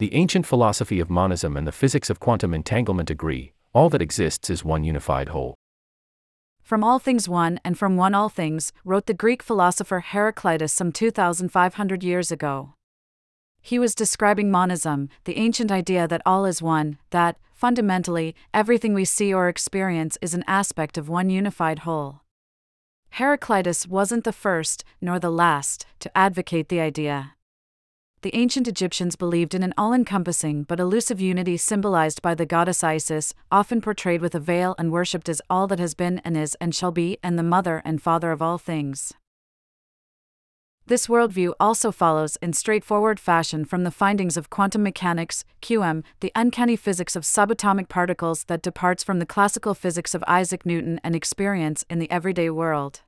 The ancient philosophy of monism and the physics of quantum entanglement agree all that exists is one unified whole. From all things one and from one all things, wrote the Greek philosopher Heraclitus some 2,500 years ago. He was describing monism, the ancient idea that all is one, that, fundamentally, everything we see or experience is an aspect of one unified whole. Heraclitus wasn't the first, nor the last, to advocate the idea the ancient Egyptians believed in an all encompassing but elusive unity symbolized by the goddess Isis, often portrayed with a veil and worshipped as all that has been and is and shall be, and the mother and father of all things. This worldview also follows in straightforward fashion from the findings of quantum mechanics, QM, the uncanny physics of subatomic particles that departs from the classical physics of Isaac Newton and experience in the everyday world.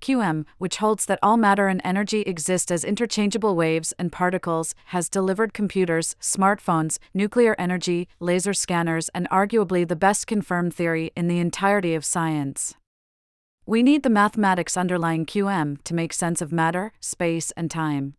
QM, which holds that all matter and energy exist as interchangeable waves and particles, has delivered computers, smartphones, nuclear energy, laser scanners, and arguably the best confirmed theory in the entirety of science. We need the mathematics underlying QM to make sense of matter, space, and time.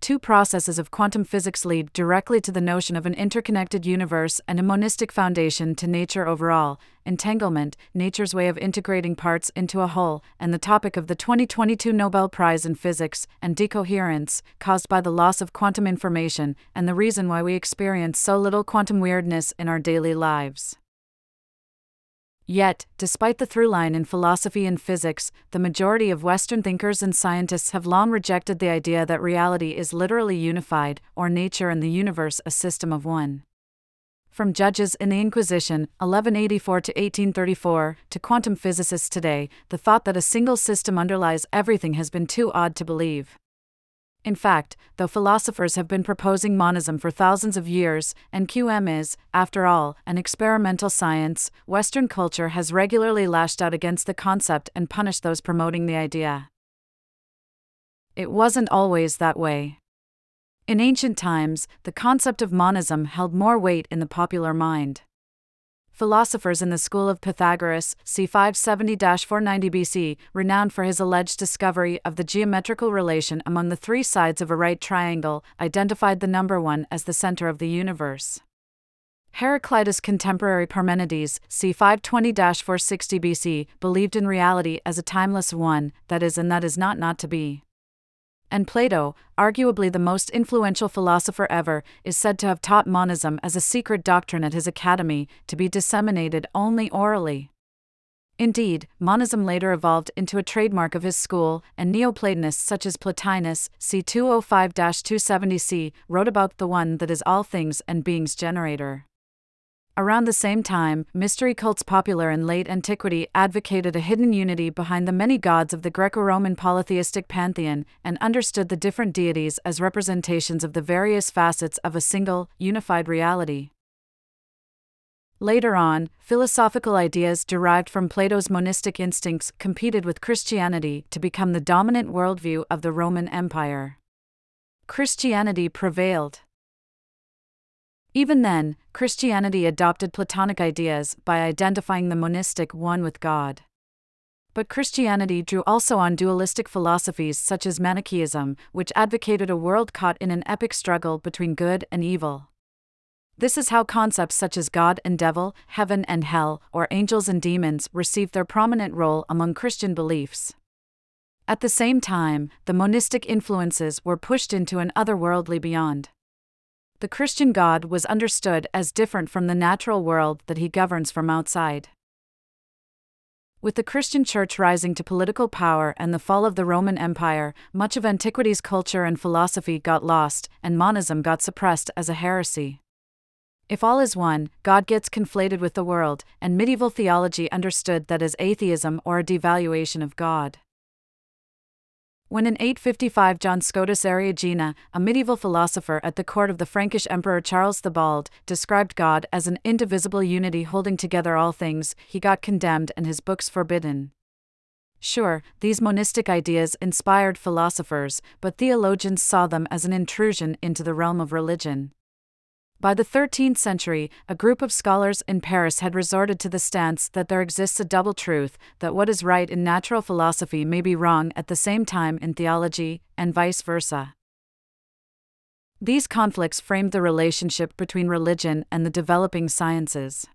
Two processes of quantum physics lead directly to the notion of an interconnected universe and a monistic foundation to nature overall entanglement, nature's way of integrating parts into a whole, and the topic of the 2022 Nobel Prize in Physics, and decoherence, caused by the loss of quantum information, and the reason why we experience so little quantum weirdness in our daily lives. Yet, despite the through line in philosophy and physics, the majority of Western thinkers and scientists have long rejected the idea that reality is literally unified, or nature and the universe a system of one. From judges in the Inquisition, 1184 to 1834, to quantum physicists today, the thought that a single system underlies everything has been too odd to believe. In fact, though philosophers have been proposing monism for thousands of years, and QM is, after all, an experimental science, Western culture has regularly lashed out against the concept and punished those promoting the idea. It wasn't always that way. In ancient times, the concept of monism held more weight in the popular mind philosophers in the school of Pythagoras, c. 570 490 BC, renowned for his alleged discovery of the geometrical relation among the three sides of a right triangle, identified the number 1 as the center of the universe. Heraclitus' contemporary Parmenides, c. 520 460 BC, believed in reality as a timeless one, that is, and that is not not to be and Plato, arguably the most influential philosopher ever, is said to have taught monism as a secret doctrine at his academy, to be disseminated only orally. Indeed, monism later evolved into a trademark of his school, and Neoplatonists such as Plotinus, c. 205 270 c, wrote about the one that is all things and beings generator. Around the same time, mystery cults popular in late antiquity advocated a hidden unity behind the many gods of the Greco Roman polytheistic pantheon and understood the different deities as representations of the various facets of a single, unified reality. Later on, philosophical ideas derived from Plato's monistic instincts competed with Christianity to become the dominant worldview of the Roman Empire. Christianity prevailed. Even then, Christianity adopted Platonic ideas by identifying the monistic one with God. But Christianity drew also on dualistic philosophies such as Manichaeism, which advocated a world caught in an epic struggle between good and evil. This is how concepts such as God and devil, heaven and hell, or angels and demons received their prominent role among Christian beliefs. At the same time, the monistic influences were pushed into an otherworldly beyond the Christian God was understood as different from the natural world that he governs from outside. With the Christian Church rising to political power and the fall of the Roman Empire, much of antiquity's culture and philosophy got lost, and monism got suppressed as a heresy. If all is one, God gets conflated with the world, and medieval theology understood that as atheism or a devaluation of God. When in 855 John Scotus Eriugena, a medieval philosopher at the court of the Frankish Emperor Charles the Bald, described God as an indivisible unity holding together all things, he got condemned and his books forbidden. Sure, these monistic ideas inspired philosophers, but theologians saw them as an intrusion into the realm of religion. By the 13th century, a group of scholars in Paris had resorted to the stance that there exists a double truth, that what is right in natural philosophy may be wrong at the same time in theology, and vice versa. These conflicts framed the relationship between religion and the developing sciences.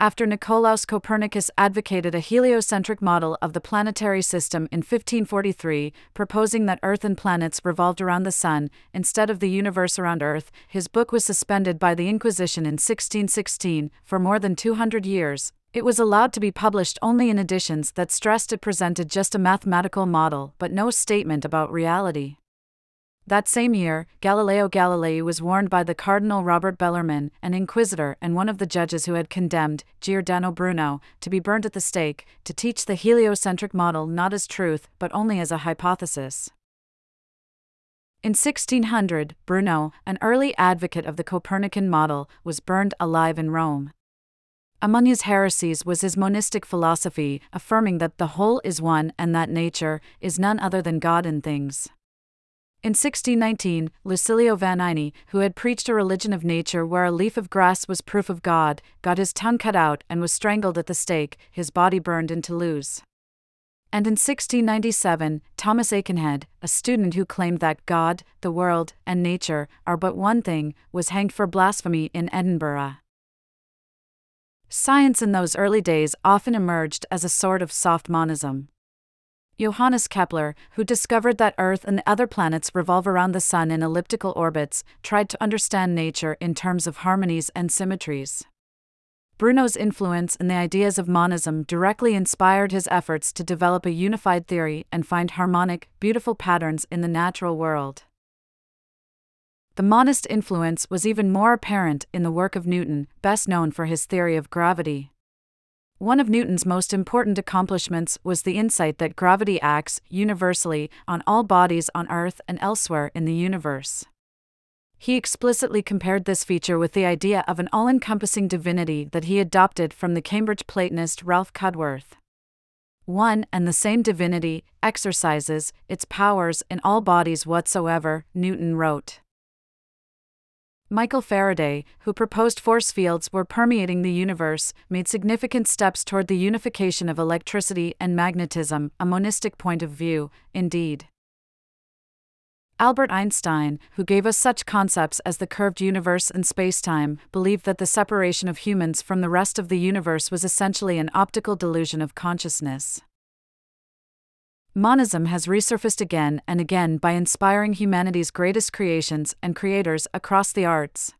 After Nicolaus Copernicus advocated a heliocentric model of the planetary system in 1543, proposing that Earth and planets revolved around the Sun instead of the universe around Earth, his book was suspended by the Inquisition in 1616 for more than 200 years. It was allowed to be published only in editions that stressed it presented just a mathematical model but no statement about reality. That same year, Galileo Galilei was warned by the Cardinal Robert Bellarmine, an inquisitor and one of the judges who had condemned Giordano Bruno to be burned at the stake, to teach the heliocentric model not as truth but only as a hypothesis. In 1600, Bruno, an early advocate of the Copernican model, was burned alive in Rome. Among his heresies was his monistic philosophy, affirming that the whole is one and that nature is none other than God in things. In 1619, Lucilio Vanini, who had preached a religion of nature where a leaf of grass was proof of God, got his tongue cut out and was strangled at the stake, his body burned in Toulouse. And in 1697, Thomas Aikenhead, a student who claimed that God, the world, and nature are but one thing, was hanged for blasphemy in Edinburgh. Science in those early days often emerged as a sort of soft monism. Johannes Kepler, who discovered that Earth and other planets revolve around the Sun in elliptical orbits, tried to understand nature in terms of harmonies and symmetries. Bruno's influence and the ideas of monism directly inspired his efforts to develop a unified theory and find harmonic, beautiful patterns in the natural world. The monist influence was even more apparent in the work of Newton, best known for his theory of gravity. One of Newton's most important accomplishments was the insight that gravity acts universally on all bodies on Earth and elsewhere in the universe. He explicitly compared this feature with the idea of an all encompassing divinity that he adopted from the Cambridge Platonist Ralph Cudworth. One and the same divinity exercises its powers in all bodies whatsoever, Newton wrote. Michael Faraday, who proposed force fields were permeating the universe, made significant steps toward the unification of electricity and magnetism, a monistic point of view, indeed. Albert Einstein, who gave us such concepts as the curved universe and spacetime, believed that the separation of humans from the rest of the universe was essentially an optical delusion of consciousness. Monism has resurfaced again and again by inspiring humanity's greatest creations and creators across the arts.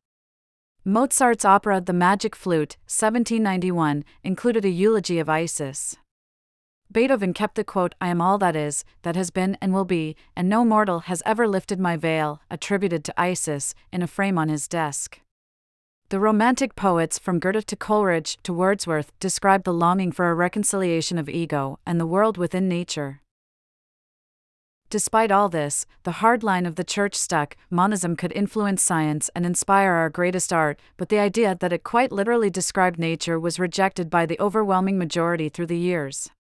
Mozart's opera The Magic Flute, 1791, included a eulogy of Isis. Beethoven kept the quote, I am all that is, that has been and will be, and no mortal has ever lifted my veil, attributed to Isis, in a frame on his desk. The Romantic poets from Goethe to Coleridge to Wordsworth described the longing for a reconciliation of ego and the world within nature. Despite all this, the hard line of the church stuck monism could influence science and inspire our greatest art, but the idea that it quite literally described nature was rejected by the overwhelming majority through the years.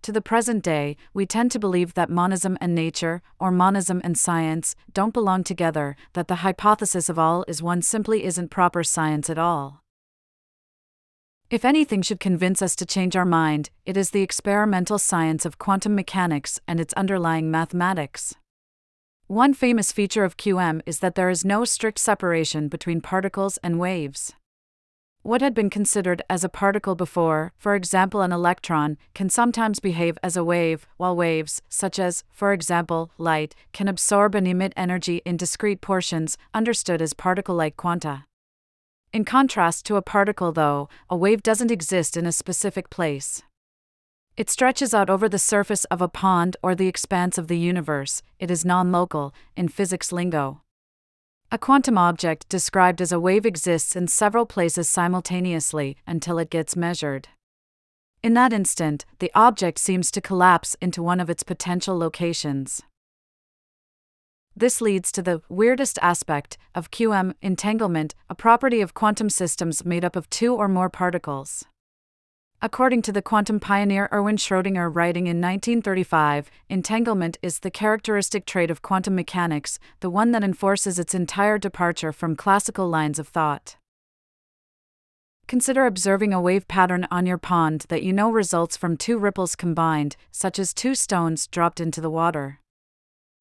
To the present day, we tend to believe that monism and nature, or monism and science, don't belong together, that the hypothesis of all is one simply isn't proper science at all. If anything should convince us to change our mind, it is the experimental science of quantum mechanics and its underlying mathematics. One famous feature of QM is that there is no strict separation between particles and waves. What had been considered as a particle before, for example an electron, can sometimes behave as a wave, while waves, such as, for example, light, can absorb and emit energy in discrete portions, understood as particle like quanta. In contrast to a particle, though, a wave doesn't exist in a specific place. It stretches out over the surface of a pond or the expanse of the universe, it is non local, in physics lingo. A quantum object described as a wave exists in several places simultaneously until it gets measured. In that instant, the object seems to collapse into one of its potential locations. This leads to the weirdest aspect of QM entanglement, a property of quantum systems made up of two or more particles. According to the quantum pioneer Erwin Schrödinger writing in 1935, entanglement is the characteristic trait of quantum mechanics, the one that enforces its entire departure from classical lines of thought. Consider observing a wave pattern on your pond that you know results from two ripples combined, such as two stones dropped into the water.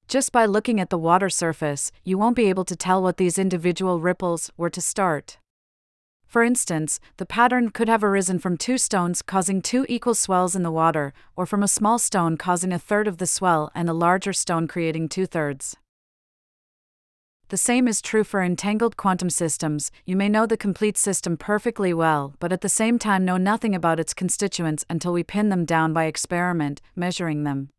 Just by looking at the water surface, you won't be able to tell what these individual ripples were to start. For instance, the pattern could have arisen from two stones causing two equal swells in the water, or from a small stone causing a third of the swell and a larger stone creating two thirds. The same is true for entangled quantum systems. You may know the complete system perfectly well, but at the same time know nothing about its constituents until we pin them down by experiment, measuring them.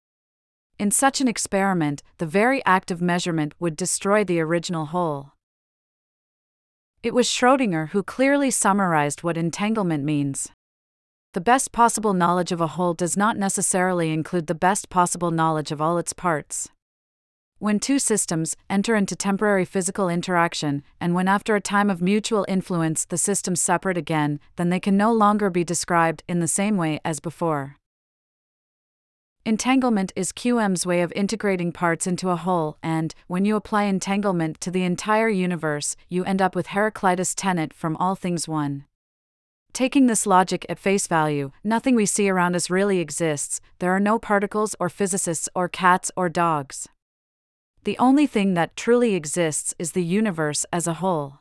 In such an experiment, the very act of measurement would destroy the original whole. It was Schrödinger who clearly summarized what entanglement means. The best possible knowledge of a whole does not necessarily include the best possible knowledge of all its parts. When two systems enter into temporary physical interaction, and when after a time of mutual influence the systems separate again, then they can no longer be described in the same way as before. Entanglement is QM's way of integrating parts into a whole, and, when you apply entanglement to the entire universe, you end up with Heraclitus' tenet from all things one. Taking this logic at face value, nothing we see around us really exists, there are no particles or physicists or cats or dogs. The only thing that truly exists is the universe as a whole.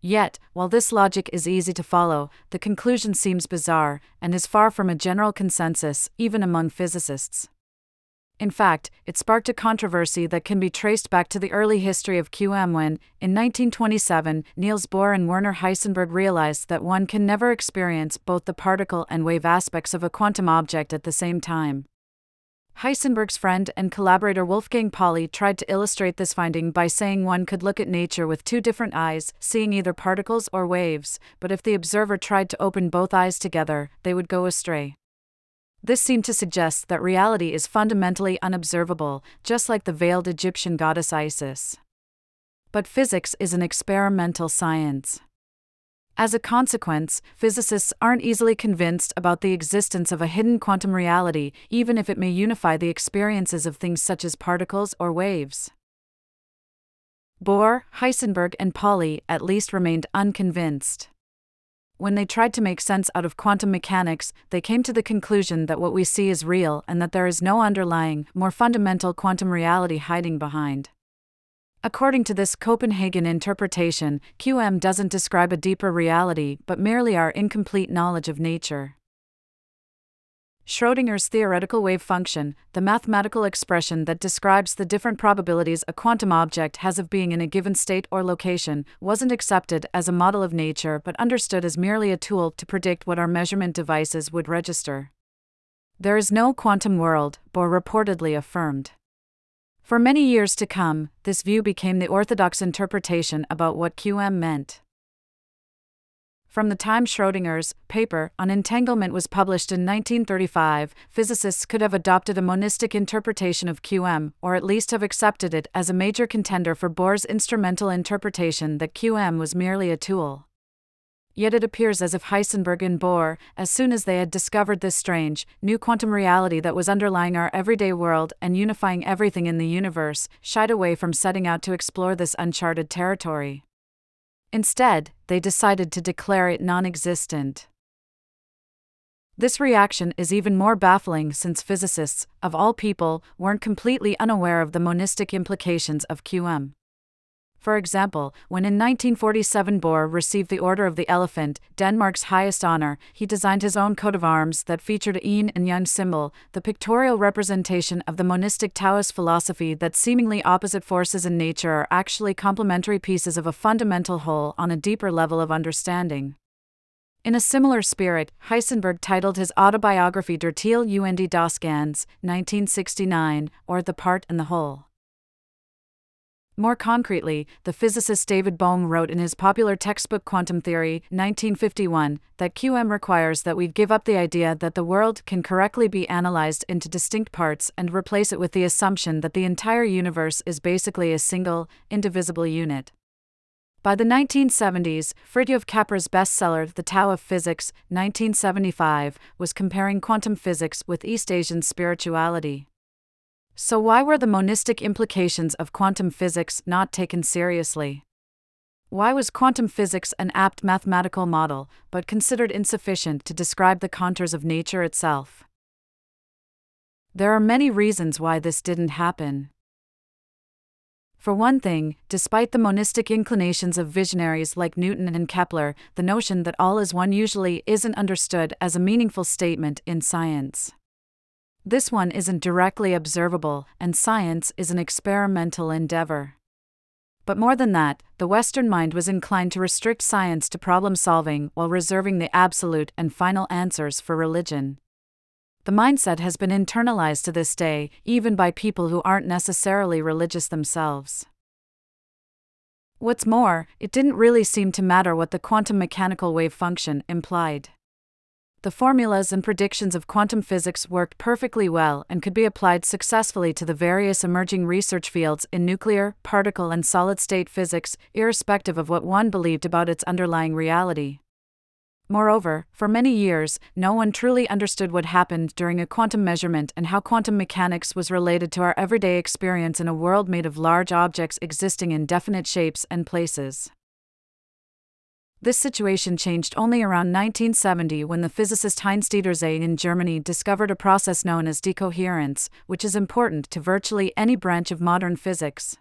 Yet, while this logic is easy to follow, the conclusion seems bizarre and is far from a general consensus, even among physicists. In fact, it sparked a controversy that can be traced back to the early history of QM when, in 1927, Niels Bohr and Werner Heisenberg realized that one can never experience both the particle and wave aspects of a quantum object at the same time. Heisenberg's friend and collaborator Wolfgang Pauli tried to illustrate this finding by saying one could look at nature with two different eyes, seeing either particles or waves, but if the observer tried to open both eyes together, they would go astray. This seemed to suggest that reality is fundamentally unobservable, just like the veiled Egyptian goddess Isis. But physics is an experimental science. As a consequence, physicists aren't easily convinced about the existence of a hidden quantum reality, even if it may unify the experiences of things such as particles or waves. Bohr, Heisenberg, and Pauli at least remained unconvinced. When they tried to make sense out of quantum mechanics, they came to the conclusion that what we see is real and that there is no underlying, more fundamental quantum reality hiding behind. According to this Copenhagen interpretation, QM doesn't describe a deeper reality but merely our incomplete knowledge of nature. Schrödinger's theoretical wave function, the mathematical expression that describes the different probabilities a quantum object has of being in a given state or location, wasn't accepted as a model of nature but understood as merely a tool to predict what our measurement devices would register. There is no quantum world, Bohr reportedly affirmed. For many years to come, this view became the orthodox interpretation about what QM meant. From the time Schrödinger's paper on entanglement was published in 1935, physicists could have adopted a monistic interpretation of QM, or at least have accepted it as a major contender for Bohr's instrumental interpretation that QM was merely a tool yet it appears as if Heisenberg and Bohr, as soon as they had discovered this strange, new quantum reality that was underlying our everyday world and unifying everything in the universe, shied away from setting out to explore this uncharted territory. Instead, they decided to declare it non existent. This reaction is even more baffling since physicists, of all people, weren't completely unaware of the monistic implications of QM. For example, when in 1947 Bohr received the Order of the Elephant, Denmark's highest honor, he designed his own coat of arms that featured a yin and yang symbol, the pictorial representation of the monistic Taoist philosophy that seemingly opposite forces in nature are actually complementary pieces of a fundamental whole on a deeper level of understanding. In a similar spirit, Heisenberg titled his autobiography Der Teil und das Ganz, 1969, or The Part and the Whole. More concretely, the physicist David Bohm wrote in his popular textbook Quantum Theory, 1951, that QM requires that we give up the idea that the world can correctly be analyzed into distinct parts and replace it with the assumption that the entire universe is basically a single, indivisible unit. By the 1970s, Fritjof Capra's bestseller The Tao of Physics, 1975, was comparing quantum physics with East Asian spirituality. So, why were the monistic implications of quantum physics not taken seriously? Why was quantum physics an apt mathematical model, but considered insufficient to describe the contours of nature itself? There are many reasons why this didn't happen. For one thing, despite the monistic inclinations of visionaries like Newton and Kepler, the notion that all is one usually isn't understood as a meaningful statement in science. This one isn't directly observable, and science is an experimental endeavor. But more than that, the Western mind was inclined to restrict science to problem solving while reserving the absolute and final answers for religion. The mindset has been internalized to this day, even by people who aren't necessarily religious themselves. What's more, it didn't really seem to matter what the quantum mechanical wave function implied. The formulas and predictions of quantum physics worked perfectly well and could be applied successfully to the various emerging research fields in nuclear, particle, and solid state physics, irrespective of what one believed about its underlying reality. Moreover, for many years, no one truly understood what happened during a quantum measurement and how quantum mechanics was related to our everyday experience in a world made of large objects existing in definite shapes and places. This situation changed only around 1970 when the physicist Heinz-Dieter Zeh in Germany discovered a process known as decoherence, which is important to virtually any branch of modern physics.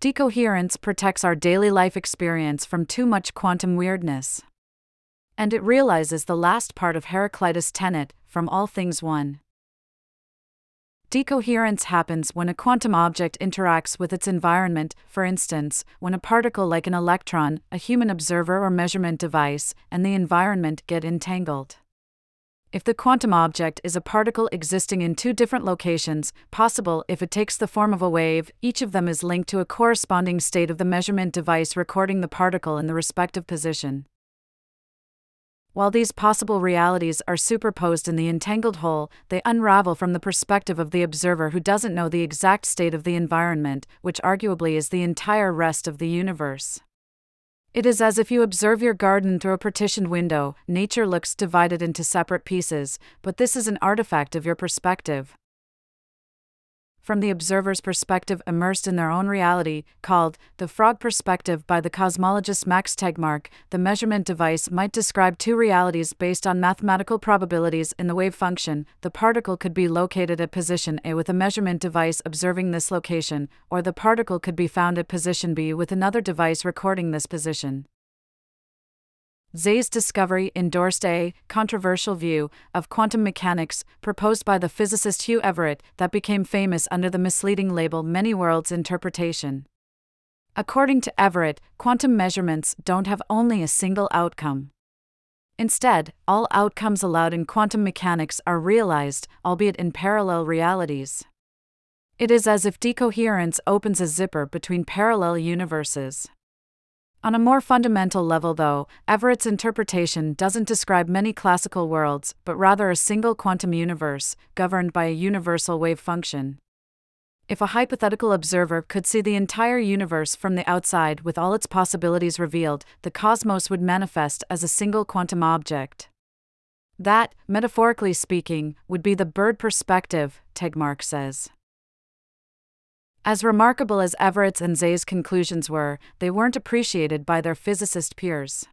Decoherence protects our daily life experience from too much quantum weirdness and it realizes the last part of Heraclitus' tenet from all things one. Decoherence happens when a quantum object interacts with its environment, for instance, when a particle like an electron, a human observer or measurement device, and the environment get entangled. If the quantum object is a particle existing in two different locations, possible if it takes the form of a wave, each of them is linked to a corresponding state of the measurement device recording the particle in the respective position. While these possible realities are superposed in the entangled whole, they unravel from the perspective of the observer who doesn't know the exact state of the environment, which arguably is the entire rest of the universe. It is as if you observe your garden through a partitioned window, nature looks divided into separate pieces, but this is an artifact of your perspective from the observer's perspective immersed in their own reality, called the frog perspective by the cosmologist Max Tegmark, the measurement device might describe two realities based on mathematical probabilities in the wave function. The particle could be located at position A with a measurement device observing this location, or the particle could be found at position B with another device recording this position. Zeh's discovery endorsed a controversial view of quantum mechanics proposed by the physicist Hugh Everett that became famous under the misleading label many worlds interpretation. According to Everett, quantum measurements don't have only a single outcome. Instead, all outcomes allowed in quantum mechanics are realized, albeit in parallel realities. It is as if decoherence opens a zipper between parallel universes. On a more fundamental level, though, Everett's interpretation doesn't describe many classical worlds, but rather a single quantum universe, governed by a universal wave function. If a hypothetical observer could see the entire universe from the outside with all its possibilities revealed, the cosmos would manifest as a single quantum object. That, metaphorically speaking, would be the bird perspective, Tegmark says. As remarkable as Everett's and Zeh's conclusions were, they weren't appreciated by their physicist peers.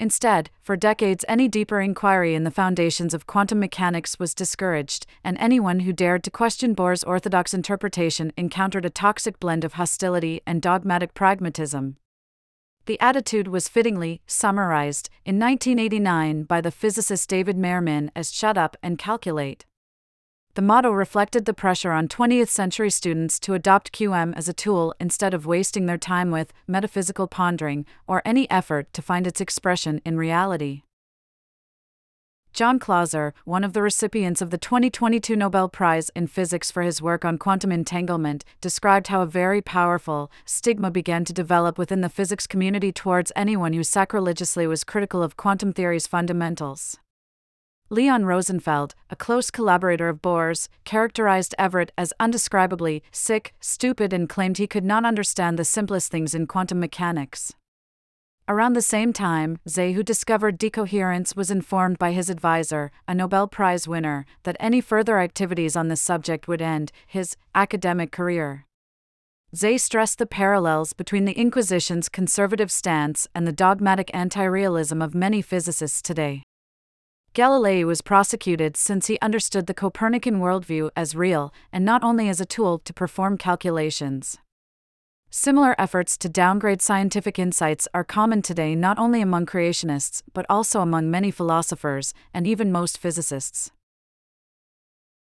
Instead, for decades, any deeper inquiry in the foundations of quantum mechanics was discouraged, and anyone who dared to question Bohr's orthodox interpretation encountered a toxic blend of hostility and dogmatic pragmatism. The attitude was fittingly summarized in 1989 by the physicist David Mermin as shut up and calculate. The motto reflected the pressure on 20th century students to adopt QM as a tool instead of wasting their time with metaphysical pondering or any effort to find its expression in reality. John Clauser, one of the recipients of the 2022 Nobel Prize in Physics for his work on quantum entanglement, described how a very powerful stigma began to develop within the physics community towards anyone who sacrilegiously was critical of quantum theory's fundamentals. Leon Rosenfeld, a close collaborator of Bohr's, characterized Everett as undescribably sick, stupid, and claimed he could not understand the simplest things in quantum mechanics. Around the same time, Zeh, who discovered decoherence, was informed by his advisor, a Nobel Prize winner, that any further activities on this subject would end his academic career. Zeh stressed the parallels between the Inquisition's conservative stance and the dogmatic anti realism of many physicists today. Galilei was prosecuted since he understood the Copernican worldview as real and not only as a tool to perform calculations. Similar efforts to downgrade scientific insights are common today not only among creationists, but also among many philosophers and even most physicists.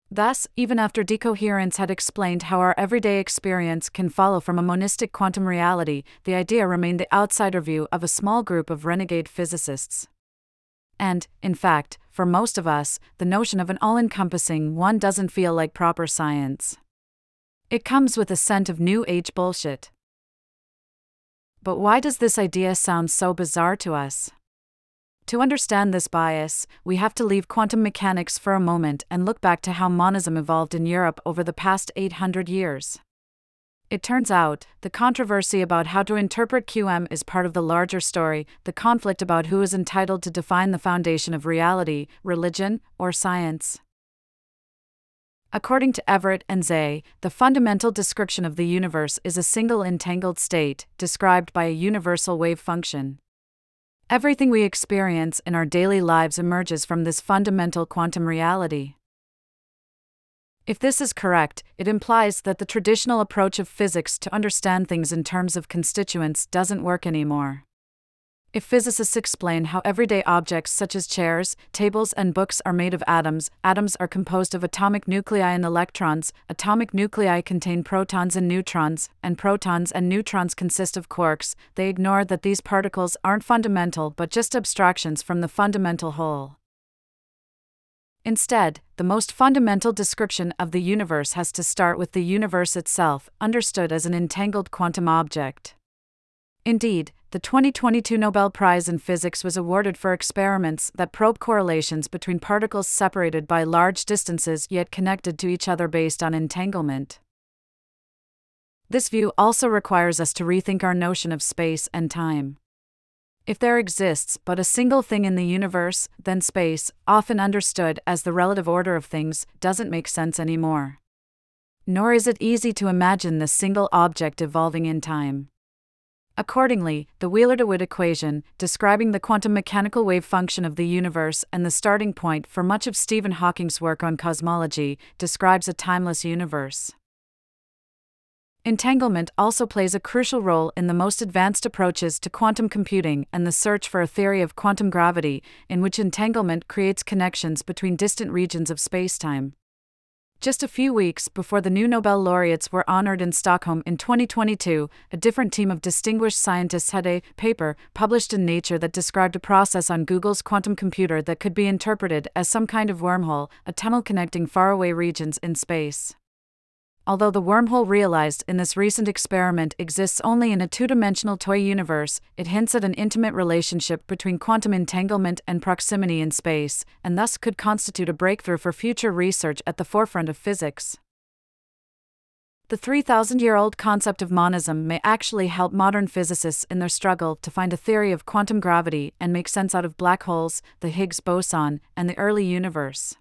Thus, even after decoherence had explained how our everyday experience can follow from a monistic quantum reality, the idea remained the outsider view of a small group of renegade physicists. And, in fact, for most of us, the notion of an all encompassing one doesn't feel like proper science. It comes with a scent of new age bullshit. But why does this idea sound so bizarre to us? To understand this bias, we have to leave quantum mechanics for a moment and look back to how monism evolved in Europe over the past 800 years. It turns out, the controversy about how to interpret QM is part of the larger story, the conflict about who is entitled to define the foundation of reality, religion, or science. According to Everett and Zeh, the fundamental description of the universe is a single entangled state, described by a universal wave function. Everything we experience in our daily lives emerges from this fundamental quantum reality. If this is correct, it implies that the traditional approach of physics to understand things in terms of constituents doesn't work anymore. If physicists explain how everyday objects such as chairs, tables, and books are made of atoms, atoms are composed of atomic nuclei and electrons, atomic nuclei contain protons and neutrons, and protons and neutrons consist of quarks, they ignore that these particles aren't fundamental but just abstractions from the fundamental whole. Instead, the most fundamental description of the universe has to start with the universe itself, understood as an entangled quantum object. Indeed, the 2022 Nobel Prize in Physics was awarded for experiments that probe correlations between particles separated by large distances yet connected to each other based on entanglement. This view also requires us to rethink our notion of space and time. If there exists but a single thing in the universe, then space, often understood as the relative order of things, doesn't make sense anymore. Nor is it easy to imagine this single object evolving in time. Accordingly, the Wheeler DeWitt equation, describing the quantum mechanical wave function of the universe and the starting point for much of Stephen Hawking's work on cosmology, describes a timeless universe. Entanglement also plays a crucial role in the most advanced approaches to quantum computing and the search for a theory of quantum gravity, in which entanglement creates connections between distant regions of spacetime. Just a few weeks before the new Nobel laureates were honored in Stockholm in 2022, a different team of distinguished scientists had a paper published in Nature that described a process on Google's quantum computer that could be interpreted as some kind of wormhole, a tunnel connecting faraway regions in space although the wormhole realized in this recent experiment exists only in a two dimensional toy universe, it hints at an intimate relationship between quantum entanglement and proximity in space, and thus could constitute a breakthrough for future research at the forefront of physics. The 3,000 year old concept of monism may actually help modern physicists in their struggle to find a theory of quantum gravity and make sense out of black holes, the Higgs boson, and the early universe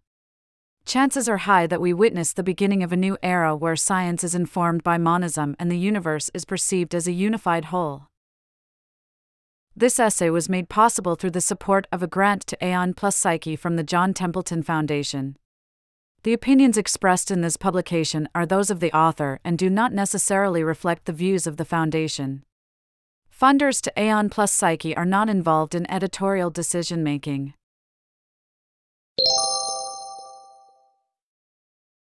chances are high that we witness the beginning of a new era where science is informed by monism and the universe is perceived as a unified whole. This essay was made possible through the support of a grant to Aeon Plus Psyche from the John Templeton Foundation. The opinions expressed in this publication are those of the author and do not necessarily reflect the views of the Foundation. Funders to Aeon Plus Psyche are not involved in editorial decision making.